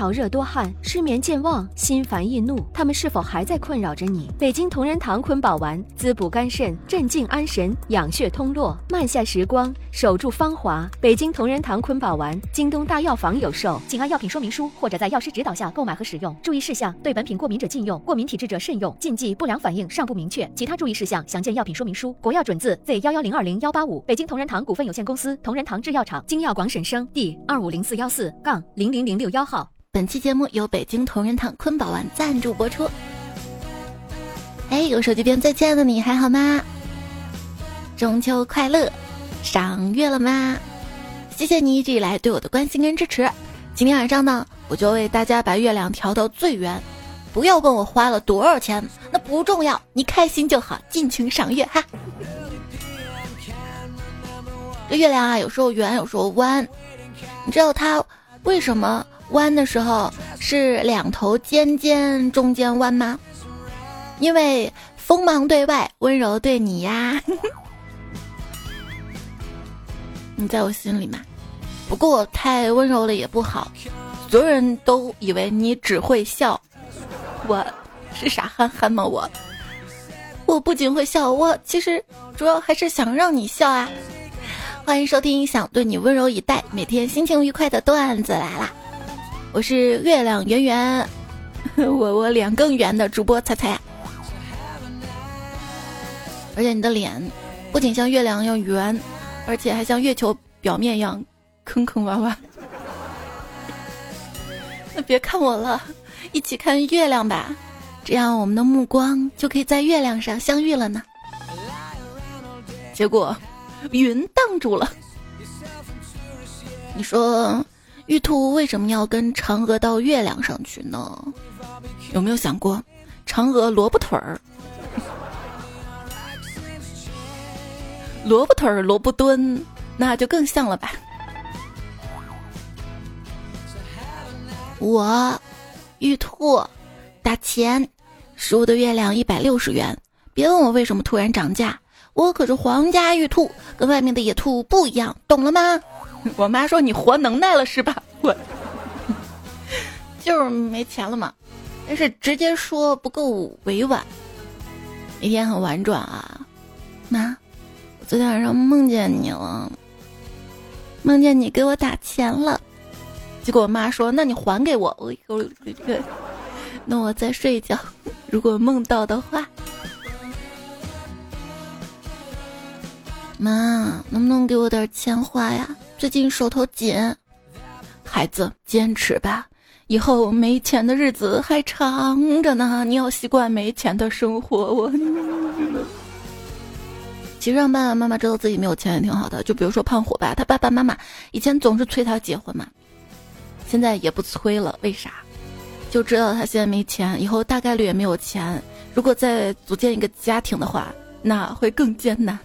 潮热多汗、失眠健忘、心烦易怒，他们是否还在困扰着你？北京同仁堂坤宝丸滋补肝肾、镇静安神、养血通络、慢下时光、守住芳华。北京同仁堂坤宝丸，京东大药房有售，请按药品说明书或者在药师指导下购买和使用。注意事项：对本品过敏者禁用，过敏体质者慎用。禁忌：不良反应尚不明确。其他注意事项详见药品说明书。国药准字 Z 幺幺零二零幺八五。北京同仁堂股份有限公司同仁堂制药厂。京药广审生 D 二五零四幺四杠零零零六幺号。本期节目由北京同仁堂坤宝丸赞助播出。哎，有手机边最亲爱的你还好吗？中秋快乐！赏月了吗？谢谢你一直以来对我的关心跟支持。今天晚上呢，我就为大家把月亮调到最圆。不要问我花了多少钱，那不重要，你开心就好，尽情赏月哈。这月亮啊，有时候圆，有时候弯。你知道它为什么弯的时候是两头尖尖，中间弯吗？因为锋芒对外，温柔对你呀。你在我心里嘛。不过太温柔了也不好，所有人都以为你只会笑。我是傻憨憨吗？我，我不仅会笑，我其实主要还是想让你笑啊！欢迎收听《想对你温柔以待》，每天心情愉快的段子来啦！我是月亮圆圆，我我脸更圆的主播猜猜，而且你的脸不仅像月亮一样圆，而且还像月球表面一样坑坑洼洼。那别看我了。一起看月亮吧，这样我们的目光就可以在月亮上相遇了呢。结果，云挡住了。你说，玉兔为什么要跟嫦娥到月亮上去呢？有没有想过，嫦娥萝卜腿儿，萝卜腿儿萝卜蹲，那就更像了吧？我。玉兔，打钱，十五的月亮一百六十元。别问我为什么突然涨价，我可是皇家玉兔，跟外面的野兔不一样，懂了吗？我妈说你活能耐了是吧？我 就是没钱了嘛，但是直接说不够委婉。一天很婉转啊，妈，我昨天晚上梦见你了，梦见你给我打钱了。结果我妈说：“那你还给我，我我这个，那我再睡一觉。如果梦到的话，妈能不能给我点钱花呀？最近手头紧。孩子，坚持吧，以后没钱的日子还长着呢。你要习惯没钱的生活。我，其实让爸爸妈妈知道自己没有钱也挺好的。就比如说胖虎吧，他爸爸妈妈以前总是催他结婚嘛。”现在也不催了，为啥？就知道他现在没钱，以后大概率也没有钱。如果再组建一个家庭的话，那会更艰难。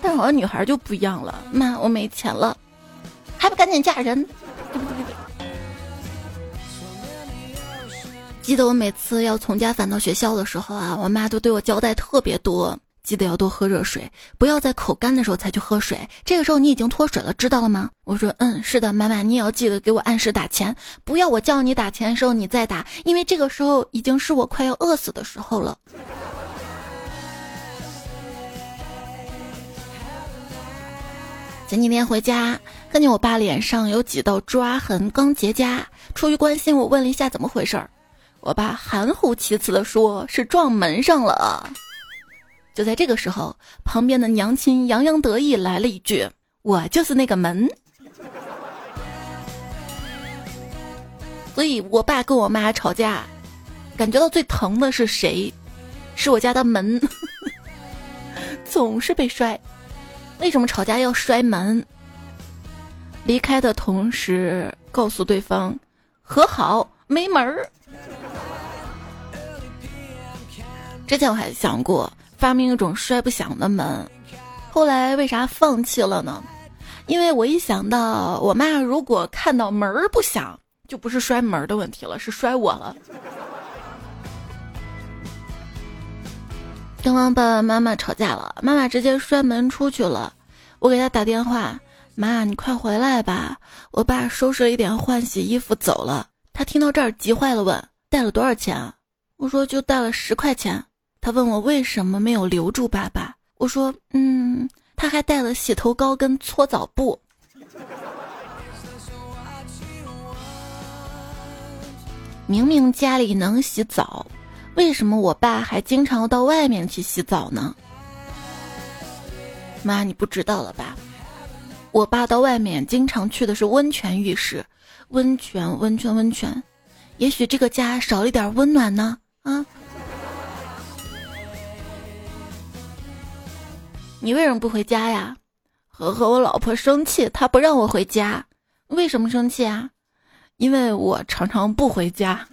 但好像女孩就不一样了，妈，我没钱了，还不赶紧嫁人？记得我每次要从家返到学校的时候啊，我妈都对我交代特别多。记得要多喝热水，不要在口干的时候才去喝水。这个时候你已经脱水了，知道了吗？我说，嗯，是的，妈妈，你也要记得给我按时打钱，不要我叫你打钱的时候你再打，因为这个时候已经是我快要饿死的时候了。前几天回家，看见我爸脸上有几道抓痕，刚结痂。出于关心，我问了一下怎么回事儿，我爸含糊其辞的说是撞门上了。就在这个时候，旁边的娘亲洋洋得意来了一句：“我就是那个门。”所以，我爸跟我妈吵架，感觉到最疼的是谁？是我家的门，总是被摔。为什么吵架要摔门？离开的同时告诉对方和好没门儿。之前我还想过。发明一种摔不响的门，后来为啥放弃了呢？因为我一想到我妈如果看到门儿不响，就不是摔门的问题了，是摔我了。刚刚爸爸妈妈吵架了，妈妈直接摔门出去了。我给他打电话，妈，你快回来吧！我爸收拾了一点，换洗衣服走了。他听到这儿急坏了，问：带了多少钱啊？我说就带了十块钱。他问我为什么没有留住爸爸？我说：嗯，他还带了洗头膏跟搓澡布。明明家里能洗澡，为什么我爸还经常到外面去洗澡呢？妈，你不知道了吧？我爸到外面经常去的是温泉浴室，温泉，温泉，温泉。也许这个家少了一点温暖呢？啊？你为什么不回家呀？和和我老婆生气，她不让我回家。为什么生气啊？因为我常常不回家，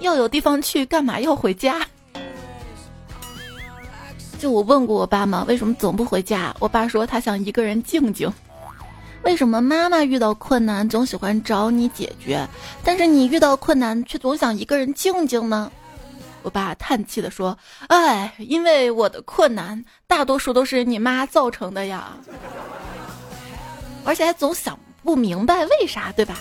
要有地方去，干嘛要回家？就我问过我爸妈，为什么总不回家？我爸说他想一个人静静。为什么妈妈遇到困难总喜欢找你解决，但是你遇到困难却总想一个人静静呢？我爸叹气的说：“哎，因为我的困难大多数都是你妈造成的呀，而且还总想。”不明白为啥，对吧？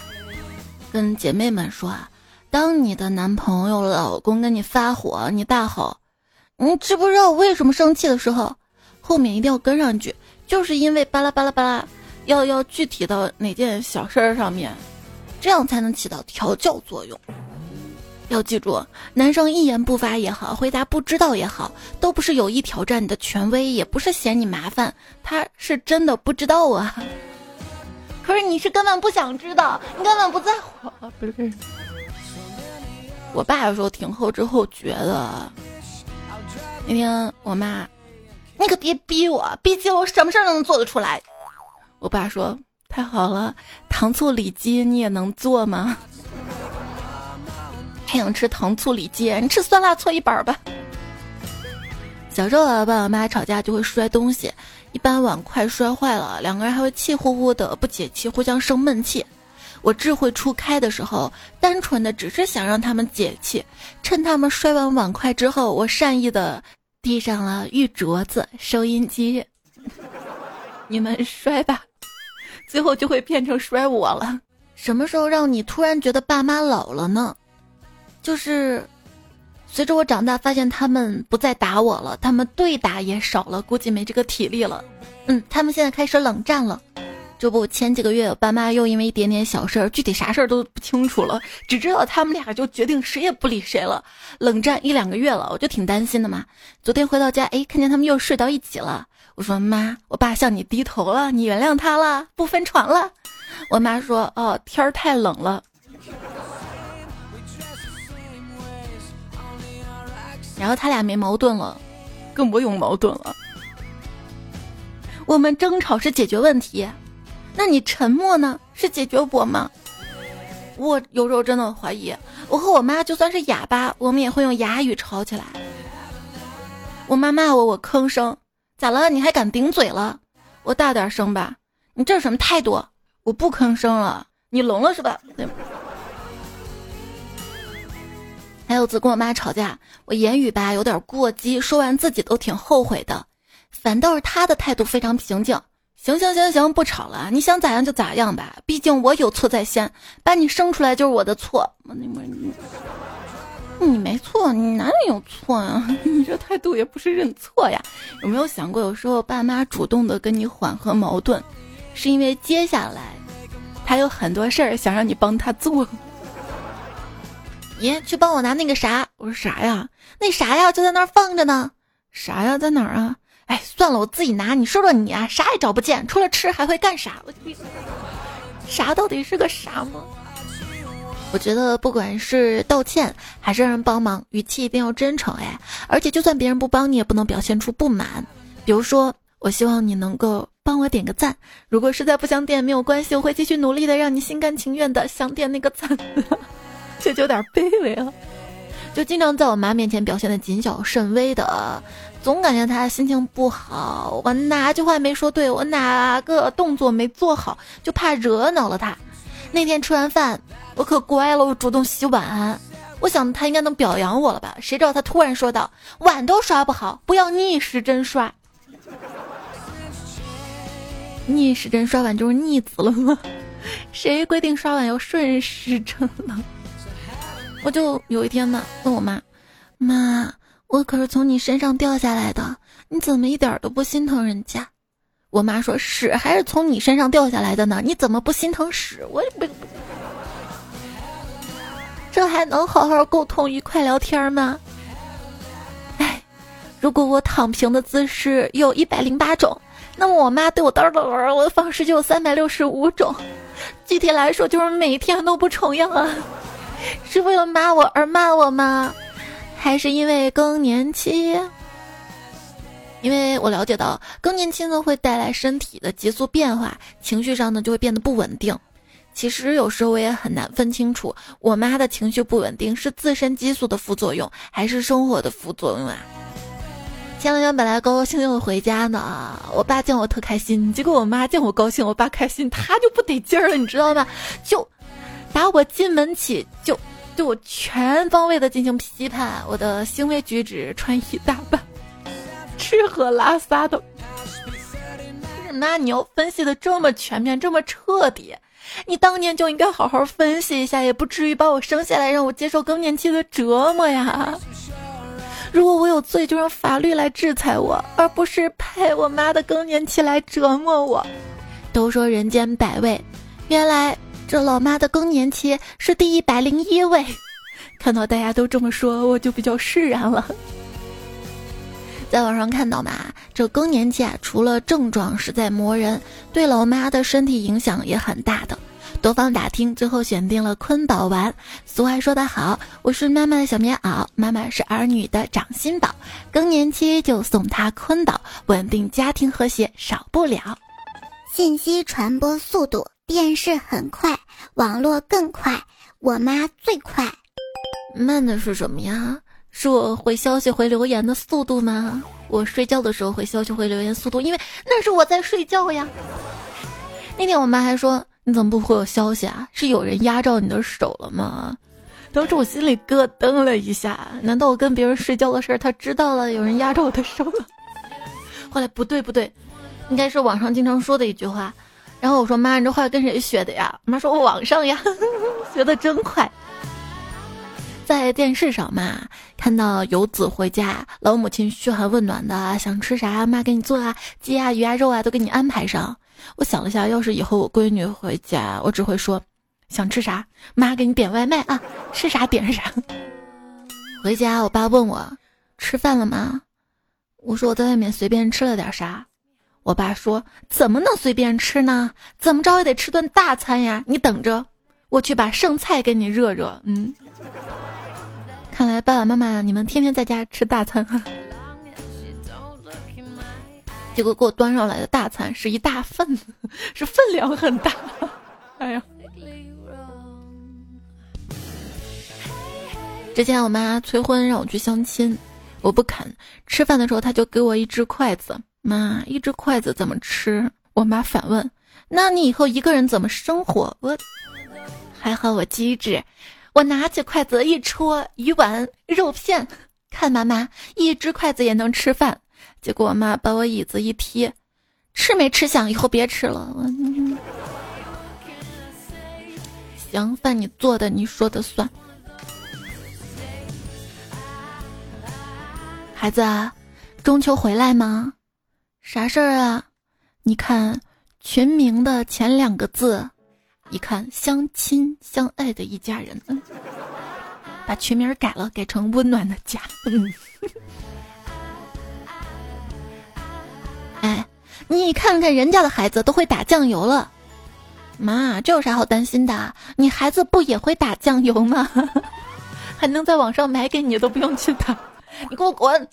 跟姐妹们说啊，当你的男朋友、老公跟你发火，你大吼“你知不知道我为什么生气”的时候，后面一定要跟上一句，就是因为巴拉巴拉巴拉，要要具体到哪件小事儿上面，这样才能起到调教作用。要记住，男生一言不发也好，回答不知道也好，都不是有意挑战你的权威，也不是嫌你麻烦，他是真的不知道啊。可是你是根本不想知道，你根本不在乎。不是，我爸有时候挺后知后觉的。那天我妈，你可别逼我，毕竟我什么事儿都能做得出来。我爸说：“太好了，糖醋里脊你也能做吗？”还想吃糖醋里脊，你吃酸辣搓衣板吧。小时候，爸爸妈妈吵架就会摔东西。一般碗筷摔坏了，两个人还会气呼呼的不解气，互相生闷气。我智慧初开的时候，单纯的只是想让他们解气。趁他们摔完碗筷之后，我善意的递上了玉镯子、收音机，你们摔吧。最后就会变成摔我了。什么时候让你突然觉得爸妈老了呢？就是。随着我长大，发现他们不再打我了，他们对打也少了，估计没这个体力了。嗯，他们现在开始冷战了。这不，前几个月爸妈又因为一点点小事儿，具体啥事儿都不清楚了，只知道他们俩就决定谁也不理谁了，冷战一两个月了，我就挺担心的嘛。昨天回到家，哎，看见他们又睡到一起了。我说妈，我爸向你低头了，你原谅他了，不分床了。我妈说，哦，天儿太冷了。然后他俩没矛盾了，更不用矛盾了。我们争吵是解决问题，那你沉默呢？是解决我吗？我有时候真的怀疑，我和我妈就算是哑巴，我们也会用哑语吵起来。我妈骂我，我吭声，咋了？你还敢顶嘴了？我大点声吧。你这是什么态度？我不吭声了，你聋了是吧？还有次跟我妈吵架，我言语吧有点过激，说完自己都挺后悔的，反倒是她的态度非常平静。行行行行，不吵了，你想咋样就咋样吧，毕竟我有错在先，把你生出来就是我的错。你你你没错，你哪里有错呀？你这态度也不是认错呀？有没有想过，有时候爸妈主动的跟你缓和矛盾，是因为接下来他有很多事儿想让你帮他做。爷，去帮我拿那个啥。我说啥呀？那啥呀，就在那儿放着呢。啥呀，在哪儿啊？哎，算了，我自己拿。你说说你啊，啥也找不见，除了吃还会干啥？啥到底是个啥吗？我觉得不管是道歉还是让人帮忙，语气一定要真诚哎。而且就算别人不帮你，也不能表现出不满。比如说，我希望你能够帮我点个赞。如果实在不想点，没有关系，我会继续努力的，让你心甘情愿的想点那个赞。这就有点卑微了，就经常在我妈面前表现的谨小慎微的，总感觉他心情不好。我哪句话没说对，我哪个动作没做好，就怕惹恼了他。那天吃完饭，我可乖了，我主动洗碗。我想他应该能表扬我了吧？谁知道他突然说道：“碗都刷不好，不要逆时针刷。”逆时针刷碗就是逆子了吗？谁规定刷碗要顺时针了？我就有一天呢，问我妈：“妈，我可是从你身上掉下来的，你怎么一点都不心疼人家？”我妈说：“屎还是从你身上掉下来的呢，你怎么不心疼屎？”我不，这还能好好沟通、愉快聊天吗？哎，如果我躺平的姿势有一百零八种，那么我妈对我叨叨叨我的方式就有三百六十五种。具体来说，就是每天都不重样啊。是为了骂我而骂我吗？还是因为更年期？因为我了解到更年期呢会带来身体的急速变化，情绪上呢就会变得不稳定。其实有时候我也很难分清楚，我妈的情绪不稳定是自身激素的副作用，还是生活的副作用啊？前两天本来高高兴兴的回家呢，我爸见我特开心，结果我妈见我高兴，我爸开心，他就不得劲儿了，你知道吗？就。打我进门起就对我全方位的进行批判，我的行为举止、穿衣打扮、吃喝拉撒的。那你要分析的这么全面、这么彻底，你当年就应该好好分析一下，也不至于把我生下来让我接受更年期的折磨呀。如果我有罪，就让法律来制裁我，而不是派我妈的更年期来折磨我。都说人间百味，原来。这老妈的更年期是第一百零一位，看到大家都这么说，我就比较释然了。在网上看到嘛，这更年期啊，除了症状是在磨人，对老妈的身体影响也很大的。多方打听，最后选定了坤宝丸。俗话说得好，我是妈妈的小棉袄，妈妈是儿女的掌心宝，更年期就送她坤宝，稳定家庭和谐少不了。信息传播速度。电视很快，网络更快，我妈最快。慢的是什么呀？是我回消息、回留言的速度吗？我睡觉的时候回消息、回留言速度，因为那是我在睡觉呀。那天我妈还说：“你怎么不回我消息啊？是有人压着你的手了吗？”当时我心里咯噔了一下，难道我跟别人睡觉的事儿，她知道了？有人压着我的手了？后来不对不对，应该是网上经常说的一句话。然后我说：“妈，你这话跟谁学的呀？”妈说：“我网上呀，学的真快。”在电视上嘛，看到游子回家，老母亲嘘寒问暖的，想吃啥，妈给你做啊，鸡啊、鱼啊、肉啊都给你安排上。我想了下，要是以后我闺女回家，我只会说：“想吃啥，妈给你点外卖啊，吃啥点啥。” 回家，我爸问我：“吃饭了吗？”我说：“我在外面随便吃了点啥。”我爸说：“怎么能随便吃呢？怎么着也得吃顿大餐呀！你等着，我去把剩菜给你热热。”嗯，看来爸爸妈妈你们天天在家吃大餐哈。结果给我端上来的大餐是一大份，是分量很大。哎呀！之前我妈催婚让我去相亲，我不肯。吃饭的时候，他就给我一只筷子。妈，一只筷子怎么吃？我妈反问：“那你以后一个人怎么生活？”我还好，我机智，我拿起筷子一戳鱼丸肉片，看妈妈一只筷子也能吃饭。结果我妈把我椅子一踢，吃没吃香？以后别吃了。行，饭你做的，你说的算。孩子，中秋回来吗？啥事儿啊？你看群名的前两个字，一看相亲相爱的一家人，把群名改了，改成温暖的家。嗯，哎，你看看人家的孩子都会打酱油了，妈，这有啥好担心的？你孩子不也会打酱油吗？还能在网上买给你，都不用去打，你给我滚！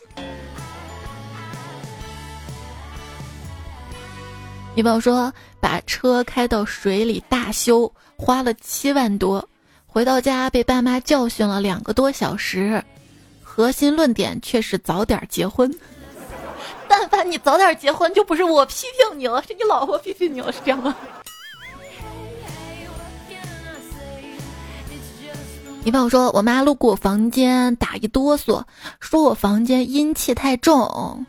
女朋友说把车开到水里大修，花了七万多，回到家被爸妈教训了两个多小时。核心论点却是早点结婚。但凡你早点结婚，就不是我批评你了，是你老婆批评你了，是这样吗？女朋友说，我妈路过我房间打一哆嗦，说我房间阴气太重。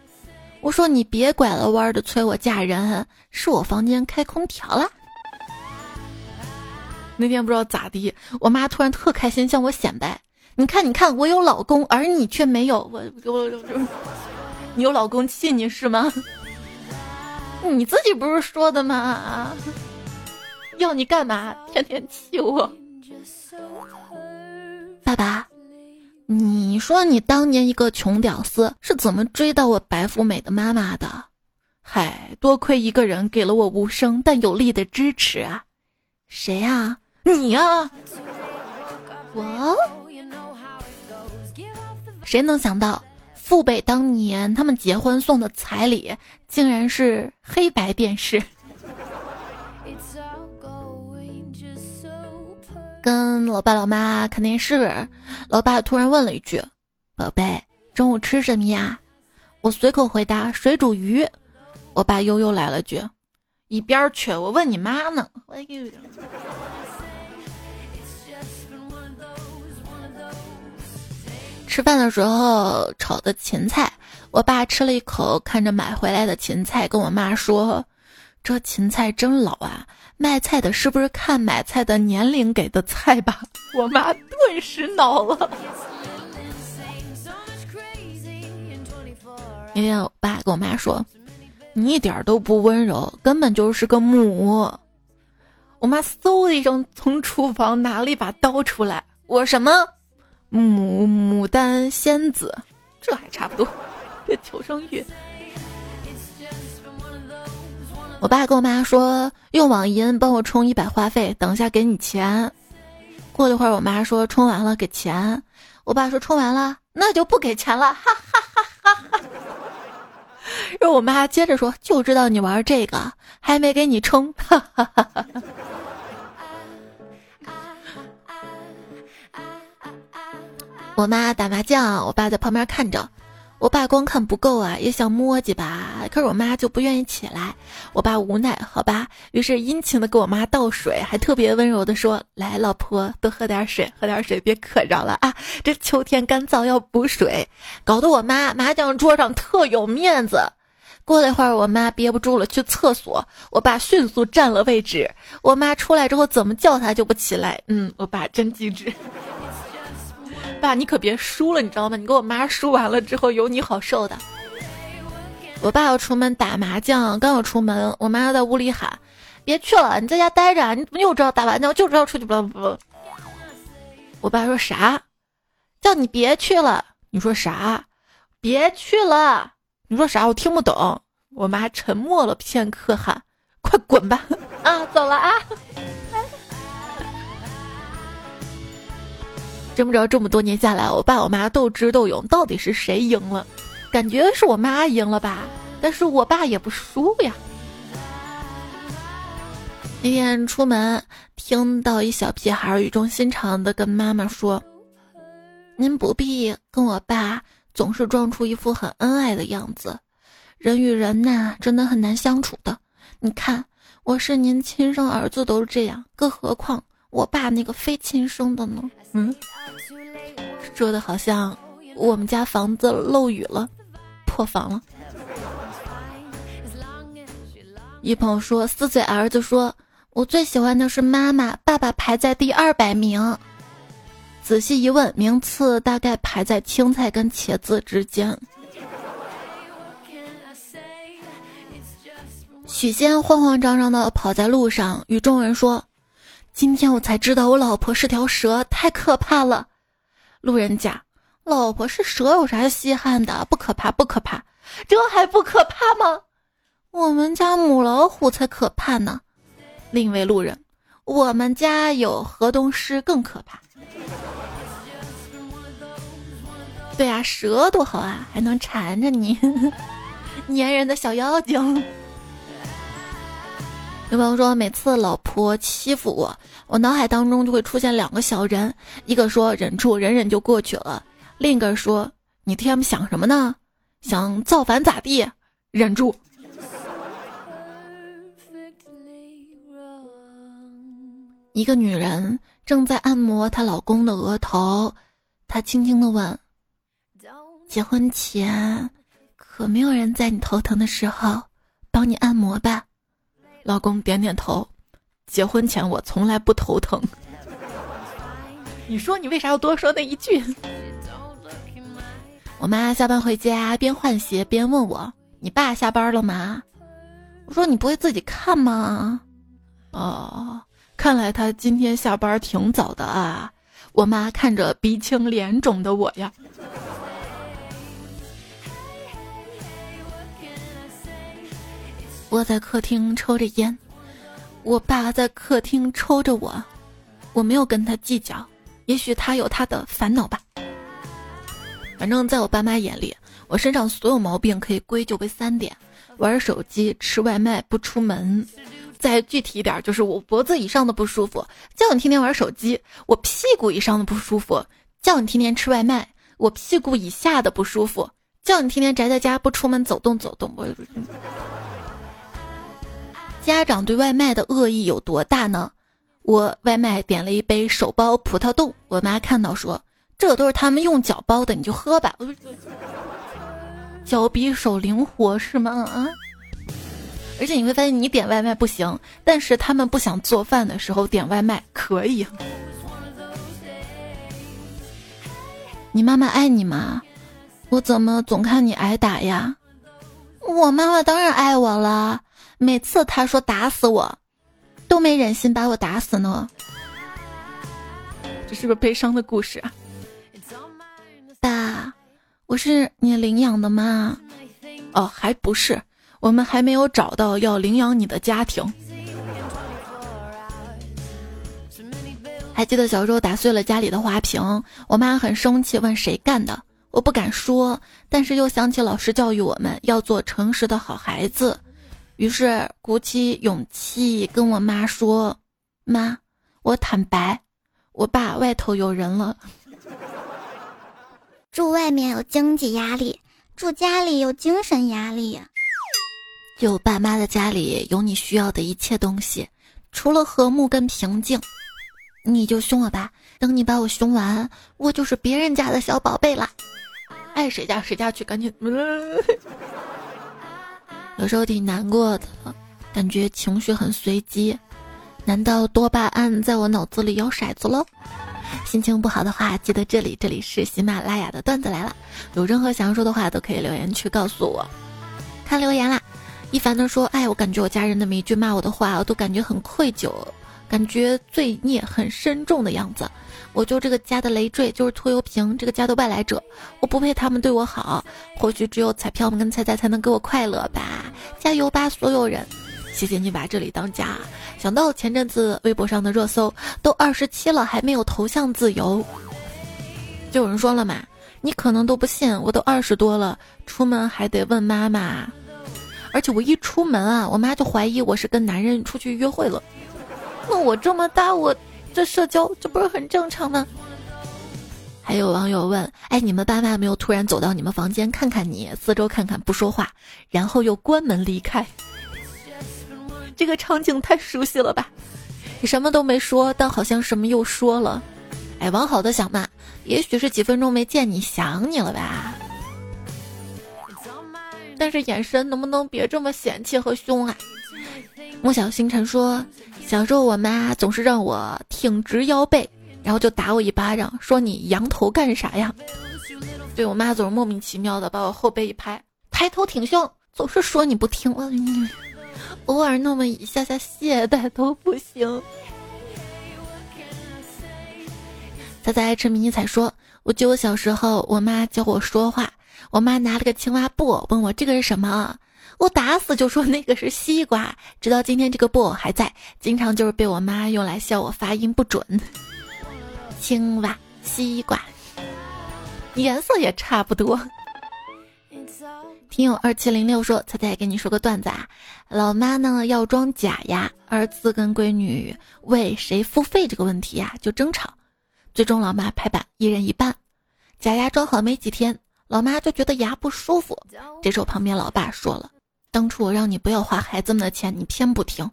我说你别拐了弯的催我嫁人，是我房间开空调了。那天不知道咋地，我妈突然特开心向我显摆，你看你看，我有老公，而你却没有。我我，你有老公气你是吗？你自己不是说的吗？要你干嘛？天天气我。爸爸，你说你当年一个穷屌丝是怎么追到我白富美的妈妈的？嗨，多亏一个人给了我无声但有力的支持啊！谁呀？你呀？我？谁能想到，父辈当年他们结婚送的彩礼，竟然是黑白电视？跟老爸老妈看电视，老爸突然问了一句：“宝贝，中午吃什么呀？”我随口回答：“水煮鱼。”我爸悠悠来了句：“一边去！我问你妈呢。”吃饭的时候炒的芹菜，我爸吃了一口，看着买回来的芹菜，跟我妈说：“这芹菜真老啊。”卖菜的是不是看买菜的年龄给的菜吧？我妈顿时恼了。那天我爸跟我妈说：“你一点都不温柔，根本就是个母。”我妈嗖的一声从厨房拿了一把刀出来，我什么牡牡丹仙子，这还差不多，这求生欲。我爸跟我妈说用网银帮我充一百话费，等一下给你钱。过了一会儿，我妈说充完了给钱。我爸说充完了，那就不给钱了，哈哈哈哈哈。然后我妈接着说，就知道你玩这个，还没给你充，哈哈哈哈哈。我妈打麻将，我爸在旁边看着。我爸光看不够啊，也想摸几把，可是我妈就不愿意起来。我爸无奈，好吧，于是殷勤的给我妈倒水，还特别温柔的说：“来，老婆，多喝点水，喝点水，别渴着了啊！这秋天干燥要补水。”搞得我妈麻将桌上特有面子。过了一会儿，我妈憋不住了，去厕所，我爸迅速占了位置。我妈出来之后，怎么叫她就不起来。嗯，我爸真机智。爸，你可别输了，你知道吗？你跟我妈输完了之后，有你好受的。我爸要出门打麻将，刚要出门，我妈在屋里喊：“别去了，你在家待着。你怎么又知道打麻将，就知道出去不不不。”我爸说啥？叫你别去了。你说啥？别去了。你说啥？我听不懂。我妈沉默了片刻，喊：“快滚吧！”啊，走了啊。真不知道这么多年下来，我爸我妈斗智斗勇，到底是谁赢了？感觉是我妈赢了吧，但是我爸也不输呀。那天出门，听到一小屁孩语重心长的跟妈妈说：“您不必跟我爸总是装出一副很恩爱的样子，人与人呐，真的很难相处的。你看，我是您亲生儿子都这样，更何况我爸那个非亲生的呢？”嗯。说的好像我们家房子漏雨了，破防了。一朋友说，四岁儿子说：“我最喜欢的是妈妈，爸爸排在第二百名。”仔细一问，名次大概排在青菜跟茄子之间。许仙慌慌张张的跑在路上，与众人说：“今天我才知道我老婆是条蛇，太可怕了。”路人甲，老婆是蛇有啥稀罕的？不可怕，不可怕，这还不可怕吗？我们家母老虎才可怕呢。另一位路人，我们家有河东狮更可怕。对啊，蛇多好啊，还能缠着你，粘人的小妖精。有朋友说，每次老婆欺负我，我脑海当中就会出现两个小人，一个说忍住，忍忍就过去了；另一个说你天想什么呢？想造反咋地？忍住。一个女人正在按摩她老公的额头，她轻轻的问：“结婚前可没有人在你头疼的时候帮你按摩吧？老公点点头。结婚前我从来不头疼。你说你为啥要多说那一句？我妈下班回家边换鞋边问我：“你爸下班了吗？”我说：“你不会自己看吗？”哦，看来他今天下班挺早的啊。我妈看着鼻青脸肿的我呀。我在客厅抽着烟，我爸在客厅抽着我，我没有跟他计较，也许他有他的烦恼吧。反正在我爸妈眼里，我身上所有毛病可以归咎为三点：玩手机、吃外卖、不出门。再具体一点，就是我脖子以上的不舒服，叫你天天玩手机；我屁股以上的不舒服，叫你天天吃外卖；我屁股以下的不舒服，叫你天天宅在家不出门走动走动。我。家长对外卖的恶意有多大呢？我外卖点了一杯手包葡萄冻，我妈看到说：“这都是他们用脚包的，你就喝吧。”脚比手灵活是吗？啊！而且你会发现，你点外卖不行，但是他们不想做饭的时候点外卖可以。你妈妈爱你吗？我怎么总看你挨打呀？我妈妈当然爱我了。每次他说打死我，都没忍心把我打死呢。这是个悲伤的故事啊！爸，我是你领养的吗？哦，还不是，我们还没有找到要领养你的家庭。还记得小时候打碎了家里的花瓶，我妈很生气，问谁干的。我不敢说，但是又想起老师教育我们要做诚实的好孩子。于是鼓起勇气跟我妈说：“妈，我坦白，我爸外头有人了。住外面有经济压力，住家里有精神压力。就爸妈的家里有你需要的一切东西，除了和睦跟平静。你就凶我吧，等你把我凶完，我就是别人家的小宝贝了，爱谁家谁家去，赶紧。”有时候挺难过的，感觉情绪很随机。难道多巴胺在我脑子里摇骰子了？心情不好的话，记得这里，这里是喜马拉雅的段子来了。有任何想要说的话，都可以留言区告诉我。看留言啦，一凡的说：“哎，我感觉我家人的每一句骂我的话，我都感觉很愧疚，感觉罪孽很深重的样子。”我就这个家的累赘，就是拖油瓶，这个家的外来者，我不配他们对我好。或许只有彩票们跟彩彩才能给我快乐吧。加油吧，所有人！谢谢你把这里当家。想到前阵子微博上的热搜，都二十七了还没有头像自由，就有人说了嘛，你可能都不信，我都二十多了，出门还得问妈妈。而且我一出门啊，我妈就怀疑我是跟男人出去约会了。那我这么大，我。这社交这不是很正常吗？还有网友问：“哎，你们爸妈没有突然走到你们房间看看你，四周看看不说话，然后又关门离开？这个场景太熟悉了吧？你什么都没说，但好像什么又说了。哎，往好的想嘛，也许是几分钟没见你想你了吧？但是眼神能不能别这么嫌弃和凶啊？”莫小星辰说。小时候，我妈总是让我挺直腰背，然后就打我一巴掌，说你仰头干啥呀？对我妈总是莫名其妙的把我后背一拍，抬头挺胸，总是说你不听了，偶尔那么一下下懈怠都不行。仔仔爱吃迷你彩说，我记得我小时候，我妈教我说话，我妈拿了个青蛙布偶，问我这个是什么。我打死就说那个是西瓜，直到今天这个布偶还在，经常就是被我妈用来笑我发音不准。青蛙、西瓜，颜色也差不多。听友二七零六说，猜猜给你说个段子啊，老妈呢要装假牙，儿子跟闺女为谁付费这个问题呀就争吵，最终老妈拍板一人一半，假牙装好没几天，老妈就觉得牙不舒服，这时候旁边老爸说了。当初我让你不要花孩子们的钱，你偏不听。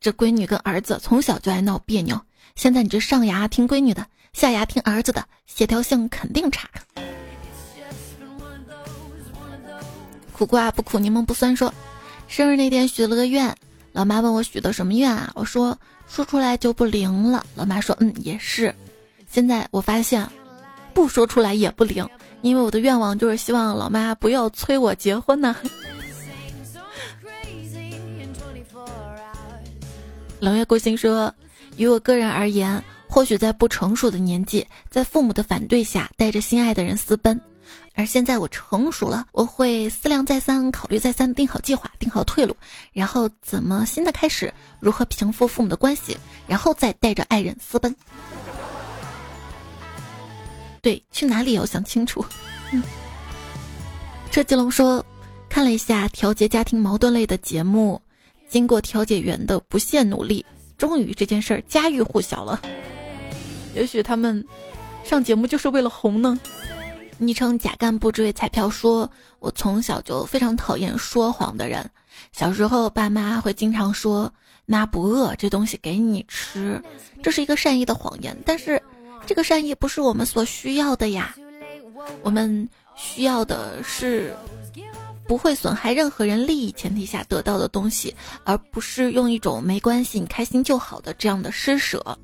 这闺女跟儿子从小就爱闹别扭，现在你这上牙听闺女的，下牙听儿子的，协调性肯定差。苦瓜不苦，柠檬不酸。说生日那天许了个愿，老妈问我许的什么愿啊？我说说出来就不灵了。老妈说嗯也是。现在我发现，不说出来也不灵，因为我的愿望就是希望老妈不要催我结婚呢。冷月孤星说：“于我个人而言，或许在不成熟的年纪，在父母的反对下，带着心爱的人私奔；而现在我成熟了，我会思量再三，考虑再三，定好计划，定好退路，然后怎么新的开始，如何平复父母的关系，然后再带着爱人私奔。对，去哪里要想清楚。”嗯。车继龙说：“看了一下调节家庭矛盾类的节目。”经过调解员的不懈努力，终于这件事儿家喻户晓了。也许他们上节目就是为了红呢。昵称假干部这位彩票说：“我从小就非常讨厌说谎的人。小时候，爸妈会经常说‘妈不饿，这东西给你吃’，这是一个善意的谎言。但是，这个善意不是我们所需要的呀。我们需要的是……”不会损害任何人利益前提下得到的东西，而不是用一种没关系，你开心就好的这样的施舍。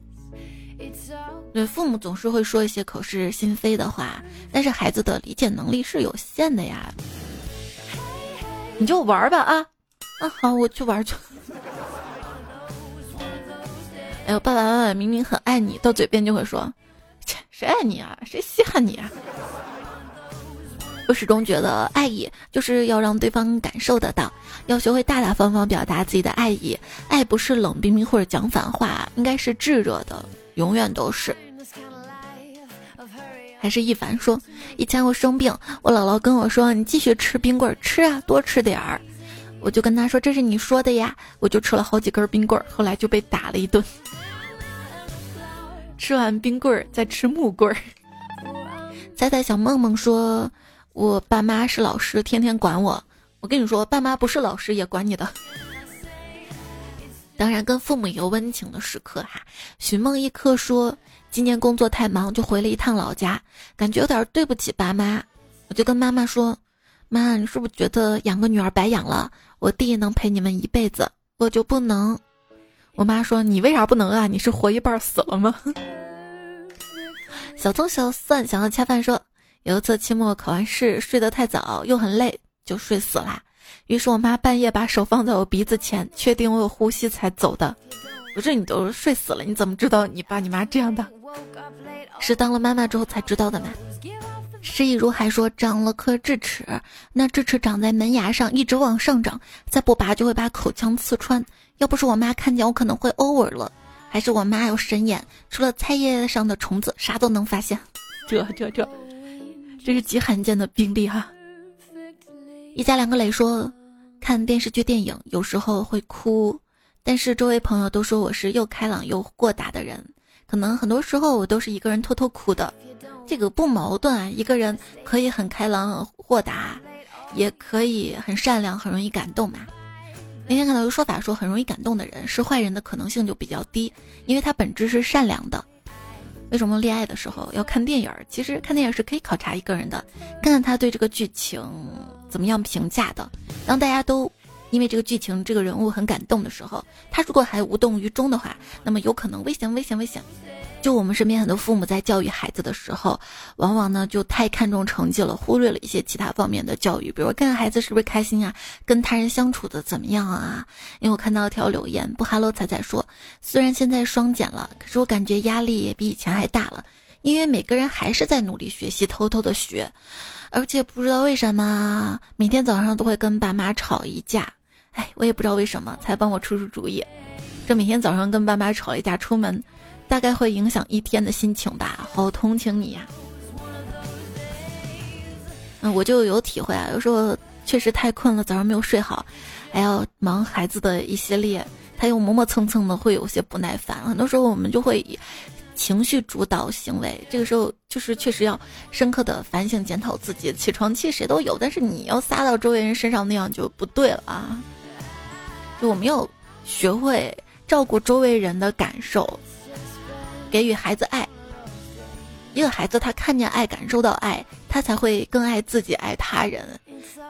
对，父母总是会说一些口是心非的话，但是孩子的理解能力是有限的呀。你就玩吧啊啊好，我去玩去。哎呦，爸爸妈妈明明很爱你，到嘴边就会说，切，谁爱你啊？谁稀罕你啊？我始终觉得爱意就是要让对方感受得到，要学会大大方方表达自己的爱意。爱不是冷冰冰或者讲反话，应该是炙热的，永远都是。还是一凡说，以前我生病，我姥姥跟我说：“你继续吃冰棍，吃啊，多吃点儿。”我就跟他说：“这是你说的呀。”我就吃了好几根冰棍，后来就被打了一顿。吃完冰棍儿再吃木棍儿。彩彩小梦梦说。我爸妈是老师，天天管我。我跟你说，爸妈不是老师也管你的。当然，跟父母有温情的时刻哈。寻梦一刻说，今年工作太忙，就回了一趟老家，感觉有点对不起爸妈。我就跟妈妈说：“妈，你是不是觉得养个女儿白养了？我弟能陪你们一辈子，我就不能？”我妈说：“你为啥不能啊？你是活一半死了吗？” 小葱小蒜想要恰饭说。有一次期末考完试睡得太早又很累，就睡死了。于是我妈半夜把手放在我鼻子前，确定我有呼吸才走的。不是你都睡死了，你怎么知道你爸你妈这样的？是当了妈妈之后才知道的吗？施意如还说长了颗智齿，那智齿长在门牙上，一直往上长，再不拔就会把口腔刺穿。要不是我妈看见，我可能会 over 了。还是我妈有神眼，除了菜叶上的虫子，啥都能发现。这 这这。这是极罕见的病例哈。一家两个磊说，看电视剧电影有时候会哭，但是周围朋友都说我是又开朗又豁达的人，可能很多时候我都是一个人偷偷哭的，这个不矛盾啊。一个人可以很开朗豁达，也可以很善良，很容易感动嘛。那天看到一个说法说，很容易感动的人是坏人的可能性就比较低，因为他本质是善良的。为什么恋爱的时候要看电影？其实看电影是可以考察一个人的，看看他对这个剧情怎么样评价的。当大家都因为这个剧情、这个人物很感动的时候，他如果还无动于衷的话，那么有可能危险、危险、危险。就我们身边很多父母在教育孩子的时候，往往呢就太看重成绩了，忽略了一些其他方面的教育，比如看看孩子是不是开心啊，跟他人相处的怎么样啊。因为我看到一条留言，不哈喽彩彩说，虽然现在双减了，可是我感觉压力也比以前还大了，因为每个人还是在努力学习，偷偷的学，而且不知道为什么每天早上都会跟爸妈吵一架，哎，我也不知道为什么，才帮我出出主意，这每天早上跟爸妈吵一架出门。大概会影响一天的心情吧，好同情你呀。嗯，我就有体会啊，有时候确实太困了，早上没有睡好，还要忙孩子的一系列，他又磨磨蹭蹭的，会有些不耐烦。很多时候我们就会以情绪主导行为，这个时候就是确实要深刻的反省检讨自己。起床气谁都有，但是你要撒到周围人身上那样就不对了啊。就我们要学会照顾周围人的感受。给予孩子爱，一个孩子他看见爱，感受到爱，他才会更爱自己，爱他人。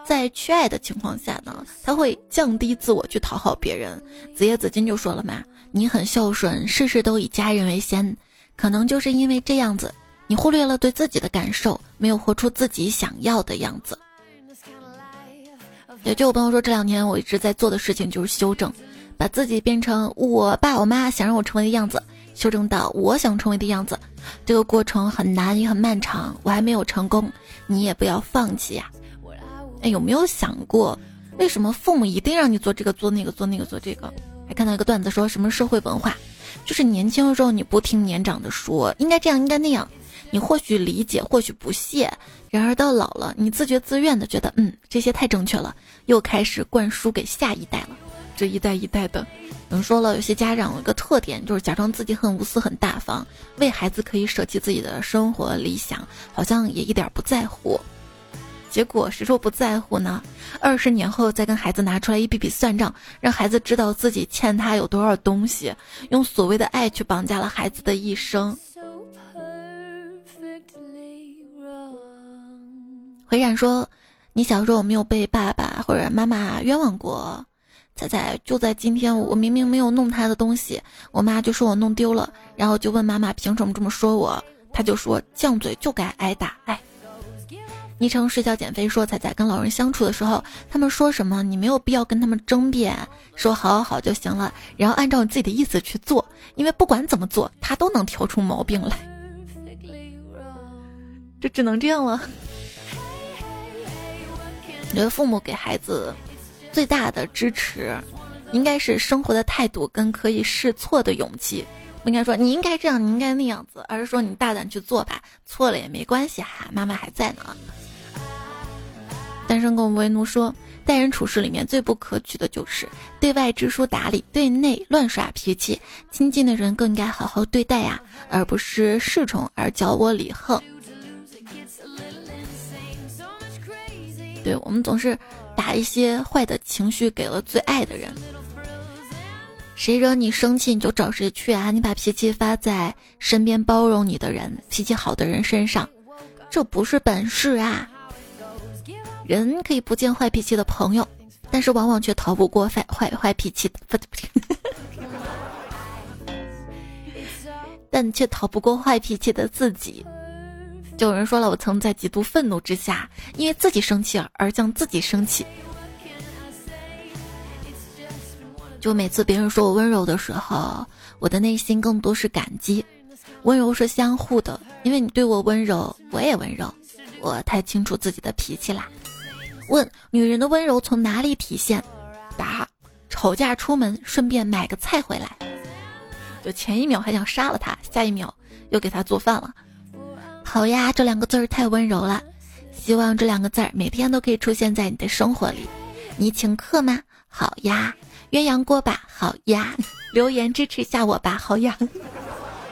在缺爱的情况下呢，他会降低自我去讨好别人。子夜子金就说了嘛，你很孝顺，事事都以家人为先，可能就是因为这样子，你忽略了对自己的感受，没有活出自己想要的样子。也就我朋友说，这两年我一直在做的事情就是修正，把自己变成我爸我妈想让我成为的样子，修正到我想成为的样子。这个过程很难也很漫长，我还没有成功，你也不要放弃呀。哎，有没有想过，为什么父母一定让你做这个做那个做那个做这个？还看到一个段子说什么社会文化，就是年轻的时候你不听年长的说，应该这样应该那样。你或许理解，或许不屑，然而到老了，你自觉自愿的觉得，嗯，这些太正确了，又开始灌输给下一代了。这一代一代的，有人说了，有些家长有一个特点，就是假装自己很无私、很大方，为孩子可以舍弃自己的生活理想，好像也一点不在乎。结果谁说不在乎呢？二十年后再跟孩子拿出来一笔笔算账，让孩子知道自己欠他有多少东西，用所谓的爱去绑架了孩子的一生。回染说：“你小时候有没有被爸爸或者妈妈冤枉过？彩彩就在今天，我明明没有弄他的东西，我妈就说我弄丢了，然后就问妈妈凭什么这么说我？他就说犟嘴就该挨打。哎，昵称睡觉减肥说彩彩跟老人相处的时候，他们说什么你没有必要跟他们争辩，说好好好就行了，然后按照你自己的意思去做，因为不管怎么做，他都能挑出毛病来，就只能这样了。”我觉得父母给孩子最大的支持，应该是生活的态度跟可以试错的勇气。不应该说你应该这样，你应该那样子，而是说你大胆去做吧，错了也没关系哈，妈妈还在呢。单身狗为奴说，待人处事里面最不可取的就是对外知书达理，对内乱耍脾气。亲近的人更应该好好对待呀，而不是恃宠而骄我礼横。对我们总是把一些坏的情绪给了最爱的人，谁惹你生气你就找谁去啊！你把脾气发在身边包容你的人、脾气好的人身上，这不是本事啊！人可以不见坏脾气的朋友，但是往往却逃不过坏坏坏脾气的，不对不对，但却逃不过坏脾气的自己。有人说了，我曾在极度愤怒之下，因为自己生气而将自己生气。就每次别人说我温柔的时候，我的内心更多是感激。温柔是相互的，因为你对我温柔，我也温柔。我太清楚自己的脾气啦。问女人的温柔从哪里体现？答：吵架出门顺便买个菜回来。就前一秒还想杀了他，下一秒又给他做饭了。好呀，这两个字儿太温柔了，希望这两个字儿每天都可以出现在你的生活里。你请客吗？好呀，鸳鸯锅吧？好呀，留言支持下我吧？好呀。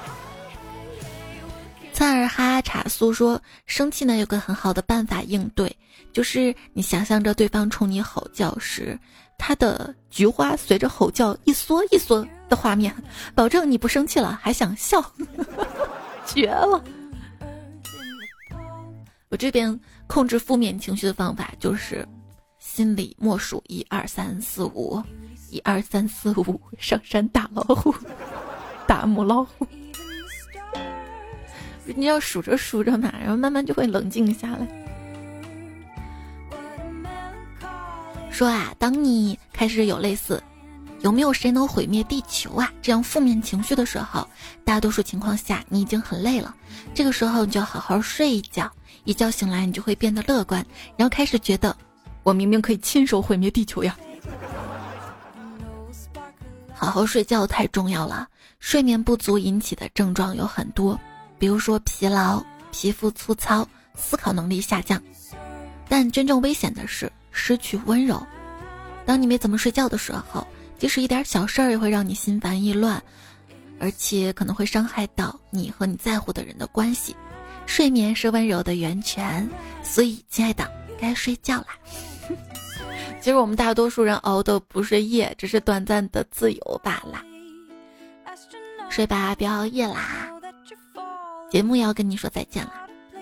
灿儿哈查苏说，生气呢有个很好的办法应对，就是你想象着对方冲你吼叫时，他的菊花随着吼叫一缩一缩的画面，保证你不生气了还想笑，绝了。我这边控制负面情绪的方法就是，心里默数一二三四五，一二三四五，上山打老虎，打母老虎。你要数着数着嘛，然后慢慢就会冷静下来。说啊，当你开始有类似“有没有谁能毁灭地球啊”这样负面情绪的时候，大多数情况下你已经很累了，这个时候你就好好睡一觉。一觉醒来，你就会变得乐观，然后开始觉得，我明明可以亲手毁灭地球呀！好好睡觉太重要了。睡眠不足引起的症状有很多，比如说疲劳、皮肤粗糙、思考能力下降。但真正危险的是失去温柔。当你没怎么睡觉的时候，即使一点小事儿也会让你心烦意乱，而且可能会伤害到你和你在乎的人的关系。睡眠是温柔的源泉，所以亲爱的，该睡觉啦。其实我们大多数人熬的不是夜，只是短暂的自由罢了。睡吧，别熬夜啦。节目要跟你说再见了。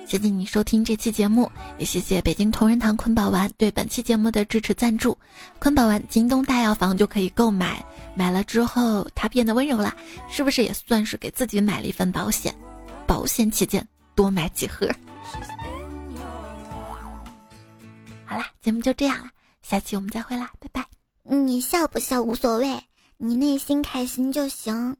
谢谢你收听这期节目，也谢谢北京同仁堂坤宝丸对本期节目的支持赞助。坤宝丸京东大药房就可以购买，买了之后它变得温柔了，是不是也算是给自己买了一份保险？保险起见。多买几盒。好啦，节目就这样了，下期我们再会啦，拜拜。你笑不笑无所谓，你内心开心就行。